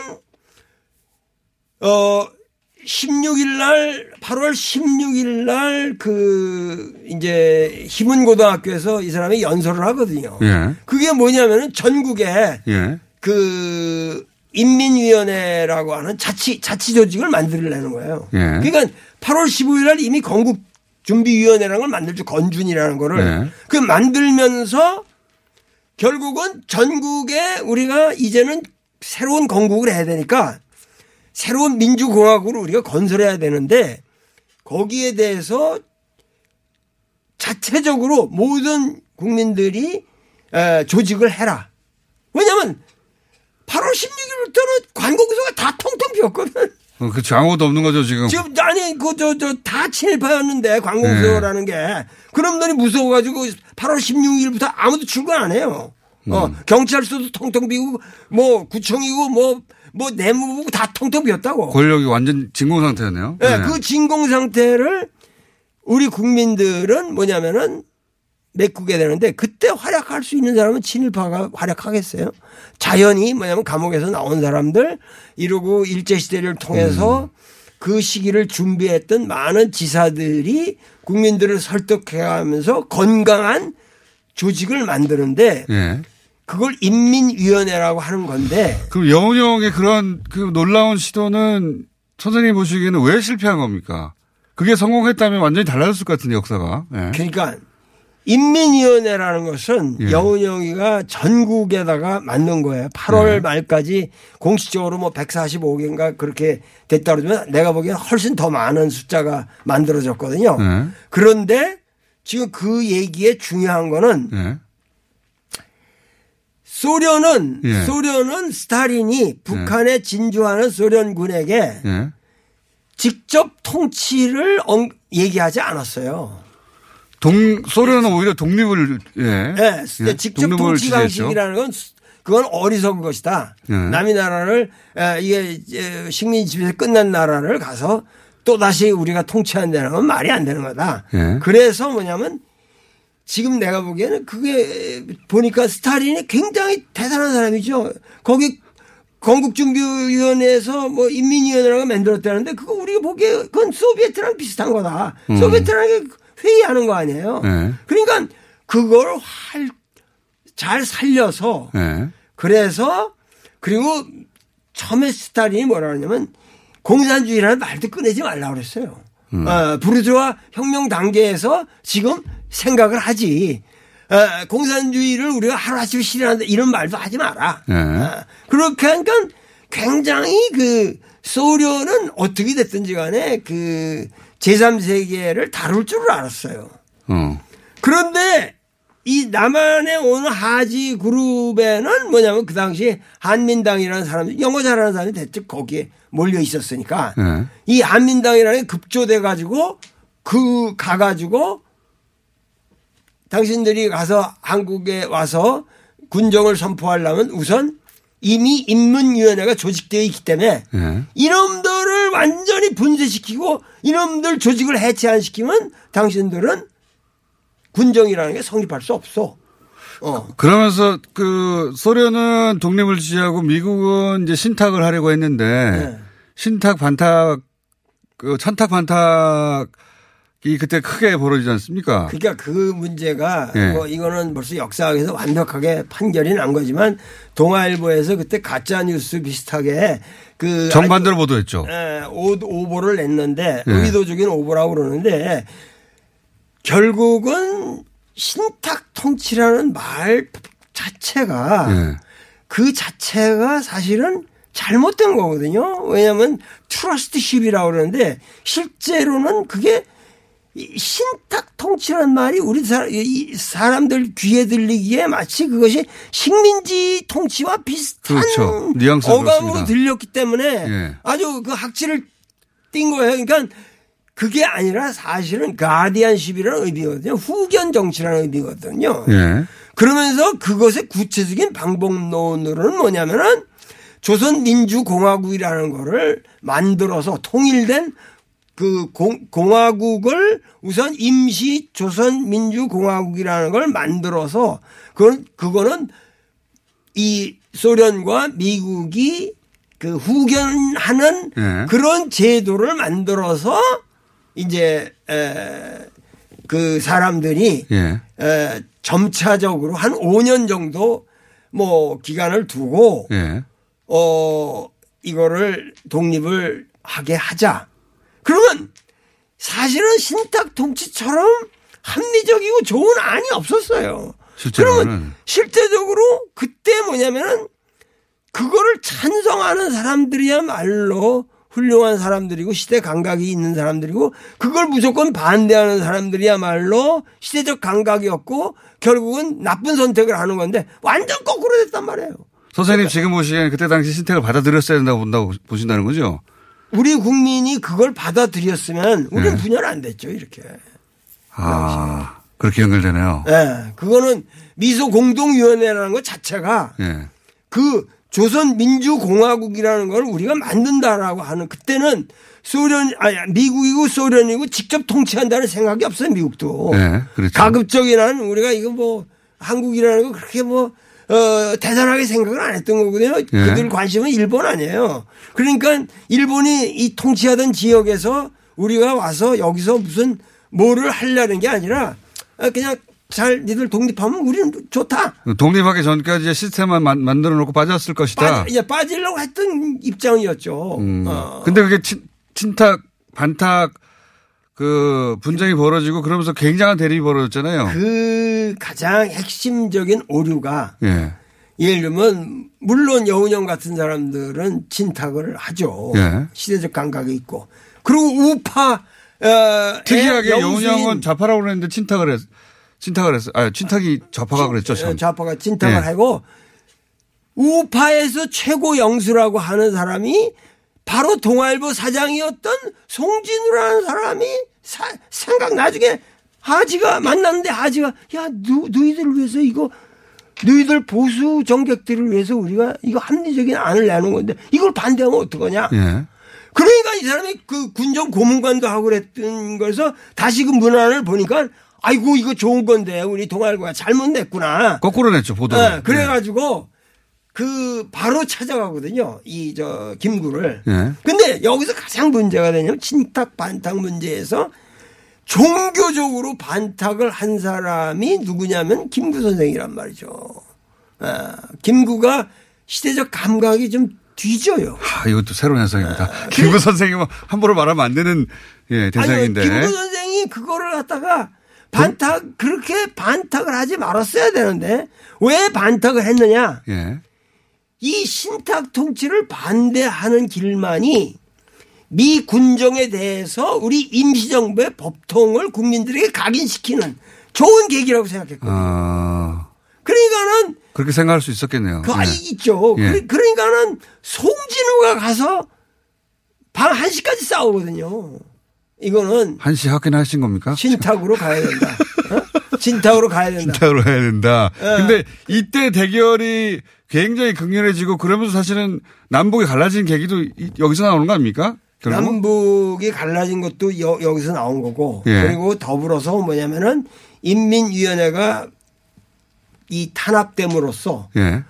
어 16일 날 8월 16일 날 그 이제 희문 고등학교에서 이 사람이 연설을 하거든요. 예. 그게 뭐냐면은 전국에 예. 그 인민위원회라고 하는 자치 자치 조직을 만들려는 거예요. 예. 그러니까 8월 15일 날 이미 건국 준비위원회라는 걸 만들죠. 건준이라는 거를. 네. 그 만들면서 결국은 전국에 우리가 이제는 새로운 건국을 해야 되니까 새로운 민주공화국을 우리가 건설해야 되는데 거기에 대해서 자체적으로 모든 국민들이 조직을 해라. 왜냐하면 8월 16일부터는 관공서가 다 통통 비었거든. 어, 그렇죠. 아무것도 없는 거죠, 지금. 지금, 아니, 그, 저, 저, 다 친일파였는데, 관공서라는 네. 게. 그놈들이 무서워가지고 8월 16일부터 아무도 출근 안 해요. 어, 음. 경찰서도 통통 비고, 뭐, 구청이고, 뭐, 뭐, 내무부 다 통통 비었다고. 권력이 완전 진공 상태였네요. 네, 네. 그 진공 상태를 우리 국민들은 뭐냐면은 메꾸게 되는데 그때 활약할 수 있는 사람은 친일파가 활약하겠어요. 자연히 뭐냐면 감옥에서 나온 사람들 이러고 일제 시대를 통해서 음. 그 시기를 준비했던 많은 지사들이 국민들을 설득해가면서 건강한 조직을 만드는데 네. 그걸 인민위원회라고 하는 건데. 그럼 영훈형의 그런 그 놀라운 시도는 선생님 보시기에는 왜 실패한 겁니까? 그게 성공했다면 완전히 달라졌을 것 같은데 역사가. 네. 그러니까 인민위원회라는 것은 예. 여운형이가 전국에다가 만든 거예요. 8월 예. 말까지 공식적으로 뭐 145개인가 그렇게 됐다 그러면 내가 보기엔 훨씬 더 많은 숫자가 만들어졌거든요. 예. 그런데 지금 그 얘기에 중요한 거는 예. 소련은 예. 소련은 스타린이 북한에 예. 진주하는 소련군에게 직접 통치를 얘기하지 않았어요. 동 소련은 오히려 독립을 예. 네, 예. 직접 통치 방식이라는 건 그건 어리석은 것이다. 예. 남의 나라를 이게 식민 지배에서 끝난 나라를 가서 또 다시 우리가 통치한다는 건 말이 안 되는 거다. 예. 그래서 뭐냐면 지금 내가 보기에는 그게 보니까 스타린이 굉장히 대단한 사람이죠. 거기 건국준비위원회에서 뭐 인민위원회라고 만들었다는데 그거 우리가 보기에 그건 소비에트랑 비슷한 거다. 음. 소비에트라는 게 회의하는 거 아니에요. 네. 그러니까 그걸 활, 잘 살려서 네. 그래서 그리고 처음에 스타린이 뭐라 그러냐면 공산주의라는 말도 꺼내지 말라 그랬어요. 음. 어, 부르주아 혁명 단계에서 지금 생각을 하지. 어, 공산주의를 우리가 하루아침에 실현한다 이런 말도 하지 마라. 네. 어, 그렇게 하니까 굉장히 그 소련은 어떻게 됐든지 간에 그 제3세계를 다룰 줄 알았어요. 어. 그런데 이 남한에 오는 하지 그룹에는 뭐냐면 그 당시 한민당이라는 사람들 영어 잘하는 사람이 대체 거기에 몰려 있었으니까 네. 이 한민당이라는 게 급조돼 가지고 그 가가지고 당신들이 가서 한국에 와서 군정을 선포하려면 우선 이미 인문위원회가 조직되어 있기 때문에 네. 이놈들을 완전히 분쇄시키고 이놈들 조직을 해체 안 시키면 당신들은 군정이라는 게 성립할 수 없어. 어. 그러면서 그 소련은 독립을 지지하고 미국은 이제 신탁을 하려고 했는데 네. 신탁 반탁 그 천탁 반탁 이 그때 크게 벌어지지 않습니까? 그러니까 그 문제가 네. 뭐 이거는 벌써 역사학에서 완벽하게 판결이 난 거지만 동아일보에서 그때 가짜 뉴스 비슷하게 그 정반대로 보도했죠. 예, 오보를 냈는데 네. 의도적인 오보라고 그러는데 결국은 신탁 통치라는 말 자체가 네. 그 자체가 사실은 잘못된 거거든요. 왜냐하면 트러스트십이라고 그러는데 실제로는 그게 신탁 통치라는 말이 우리 사람들 귀에 들리기에 마치 그것이 식민지 통치와 비슷한 그렇죠. 어감으로 그렇습니다. 들렸기 때문에 예. 아주 그 학질을 띈 거예요. 그러니까 그게 아니라 사실은 가디안십이라는 의미거든요. 후견 정치라는 의미거든요. 예. 그러면서 그것의 구체적인 방법론으로는 뭐냐면은 조선민주공화국이라는 거를 만들어서 통일된 그 공, 공화국을 우선 임시 조선민주공화국이라는 걸 만들어서 그건 그거는 이 소련과 미국이 그 후견하는 네. 그런 제도를 만들어서 이제 에, 그 사람들이 예. 에, 점차적으로 한 5년 정도 뭐 기간을 두고 예. 어 이거를 독립을 하게 하자. 그러면 사실은 신탁 통치처럼 합리적이고 좋은 안이 없었어요. 실제로는. 그러면 실제적으로 그때 뭐냐면은 그거를 찬성하는 사람들이야말로 훌륭한 사람들이고 시대 감각이 있는 사람들이고 그걸 무조건 반대하는 사람들이야말로 시대적 감각이었고 결국은 나쁜 선택을 하는 건데 완전 거꾸로 됐단 말이에요. 선생님 그러니까. 지금 보시기에는 그때 당시 신택을 받아들였어야 된다고 본다고 보신다는 거죠? 우리 국민이 그걸 받아들였으면 우리는 네. 분열 안 됐죠, 이렇게. 아, 그렇게 연결되네요. 예. 네. 그거는 미소 공동위원회라는 것 자체가 네. 그 조선민주공화국이라는 걸 우리가 만든다라고 하는 그때는 소련, 아니, 미국이고 소련이고 직접 통치한다는 생각이 없어요, 미국도. 네, 그렇죠. 가급적이란 우리가 이거 뭐 한국이라는 거 그렇게 뭐 어, 대단하게 생각을 안 했던 거거든요. 예. 그들 관심은 일본 아니에요. 그러니까 일본이 이 통치하던 지역에서 우리가 와서 여기서 무슨 뭐를 하려는 게 아니라 그냥 잘 니들 독립하면 우리는 좋다. 독립하기 전까지 시스템만 만, 만들어 놓고 빠졌을 것이다. 빠지, 예, 빠지려고 했던 입장이었죠. 음. 어. 근데 그게 친, 친탁, 반탁 그 분쟁이 벌어지고 그러면서 굉장한 대립이 벌어졌잖아요. 그 가장 핵심적인 오류가 예. 예를 들면 물론 여운형 같은 사람들은 친탁을 하죠. 예. 시대적 감각이 있고 그리고 우파 어, 특이하게 여운형은 좌파라고 그랬는데 친탁을 했 친탁을 했어. 아, 친탁이 좌파가 그랬죠. 참. 좌파가 친탁을 예. 하고 우파에서 최고 영수라고 하는 사람이 바로 동아일보 사장이었던 송진우라는 사람이 사, 생각 나중에 하지가 만났는데 하지가 야 누, 너희들 위해서 이거 너희들 보수 정객들을 위해서 우리가 이거 합리적인 안을 내는 건데 이걸 반대하면 어떡하냐. 예. 그러니까 이 사람이 그 군정 고문관도 하고 그랬던 거에서 다시 그 문안을 보니까 아이고 이거 좋은 건데 우리 동아일보가 잘못 냈구나. 거꾸로 냈죠 보도. 네, 그래가지고 그 바로 찾아가거든요. 이 저 김구를. 예. 근데 여기서 가장 문제가 되냐면 친탁 반탁 문제에서 종교적으로 반탁을 한 사람이 누구냐면 김구 선생이란 말이죠. 아, 김구가 시대적 감각이 좀 뒤져요. 아, 이것도 새로운 현상입니다. 아, 김구 선생님은 함부로 말하면 안 되는 예, 대상인데. 아니, 김구 선생이 그거를 갖다가 반탁, 그렇게 반탁을 하지 말았어야 되는데 왜 반탁을 했느냐? 예. 이 신탁 통치를 반대하는 길만이 미 군정에 대해서 우리 임시정부의 법통을 국민들에게 각인시키는 좋은 계기라고 생각했거든요. 아. 그러니까는 그렇게 생각할 수 있었겠네요. 그, 네. 있죠. 예. 그러니까는 송진우가 가서 방 1시까지 싸우거든요. 이거는 1시 확인하신 겁니까? 신탁으로 가야 된다. 어? 신탁으로 가야 된다. 신탁으로 가야 된다. 어. 근데 이때 대결이 굉장히 극렬해지고 그러면서 사실은 남북이 갈라진 계기도 여기서 나오는 거 아닙니까? 결국? 남북이 갈라진 것도 여, 기서 나온 거고 예. 그리고 더불어서 뭐냐면은 인민위원회가 이 탄압됨으로써 예.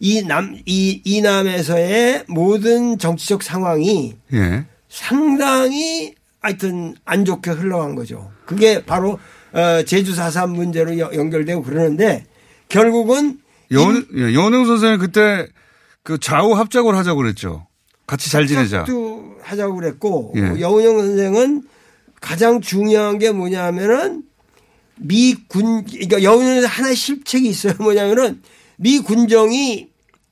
이 남, 이, 이남에서의 모든 정치적 상황이 예. 상당히 하여튼 안 좋게 흘러간 거죠. 그게 바로 어, 제주 4.3 문제로 연결되고 그러는데 결국은 연, 예, 연웅 선생님 그때 그 좌우 합작을 하자고 그랬죠. 같이 잘 지내자. 도 하자고 그랬고 예. 여운영 선생은 가장 중요한 게 뭐냐면은 미 군, 그러니까 여운영 하나의 실책이 있어요. 뭐냐면은 미 군정이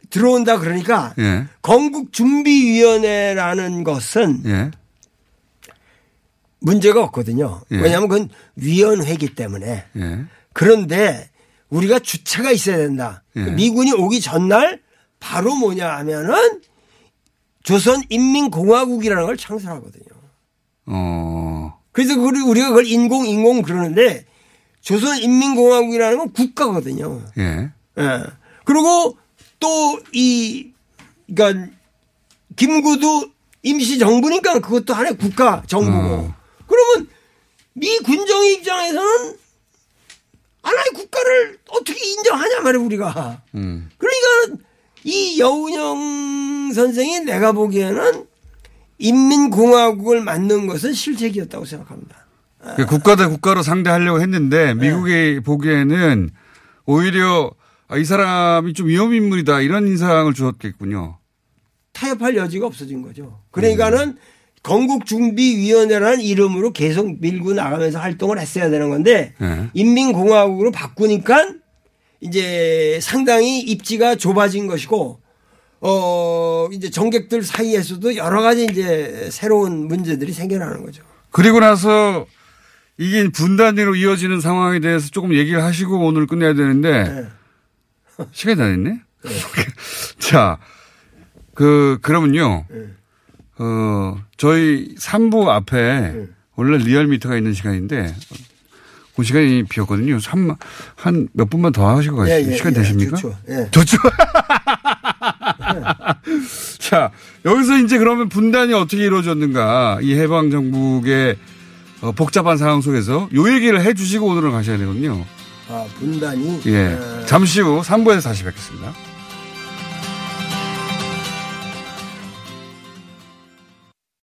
들어온다 그러니까 예. 건국준비위원회라는 것은 예. 문제가 없거든요. 예. 왜냐하면 그건 위원회이기 때문에. 예. 그런데 우리가 주체가 있어야 된다. 예. 미군이 오기 전날 바로 뭐냐 하면은 조선인민공화국이라는 걸 창설하거든요. 어. 그래서 우리가 그걸 인공 인공 그러는데 조선인민공화국이라는 건 국가거든요. 예. 예. 그리고 또 이 그러니까 김구도 임시 정부니까 그것도 하나의 국가 정부고. 그러면 미 군정의 입장에서는 하나의 국가를 어떻게 인정하냐 말이야 우리가. 음. 그러니까 이 여운형 선생이 내가 보기에는 인민공화국을 만든 것은 실책이었다고 생각합니다. 그 국가 대 국가로 상대하려고 했는데 미국이 보기에는 오히려 아, 이 사람이 좀 위험 인물이다 이런 인상을 주었겠군요. 타협할 여지가 없어진 거죠. 그러니까는 건국준비위원회라는 이름으로 계속 밀고 나가면서 활동을 했어야 되는 건데 예. 인민공화국으로 바꾸니까 이제 상당히 입지가 좁아진 것이고 어 이제 정객들 사이에서도 여러 가지 이제 새로운 문제들이 생겨나는 거죠. 그리고 나서 이게 분단위로 이어지는 상황에 대해서 조금 얘기를 하시고 오늘 끝내야 되는데 시간이 다 됐네. 자, 그 그러면요. 어 저희 3부 앞에 원래 리얼미터가 있는 시간인데 그 시간이 비었거든요. 한몇 분만 더 하시고 가시죠. 예, 예, 시간 예, 되십니까? 좋죠. 예. 좋죠. 자, 여기서 이제 그러면 분단이 어떻게 이루어졌는가, 이 해방 정국의 어, 복잡한 상황 속에서 요 얘기를 해 주시고 오늘은 가셔야 되거든요. 아 분단이 예. 잠시 후 3부에서 다시 뵙겠습니다.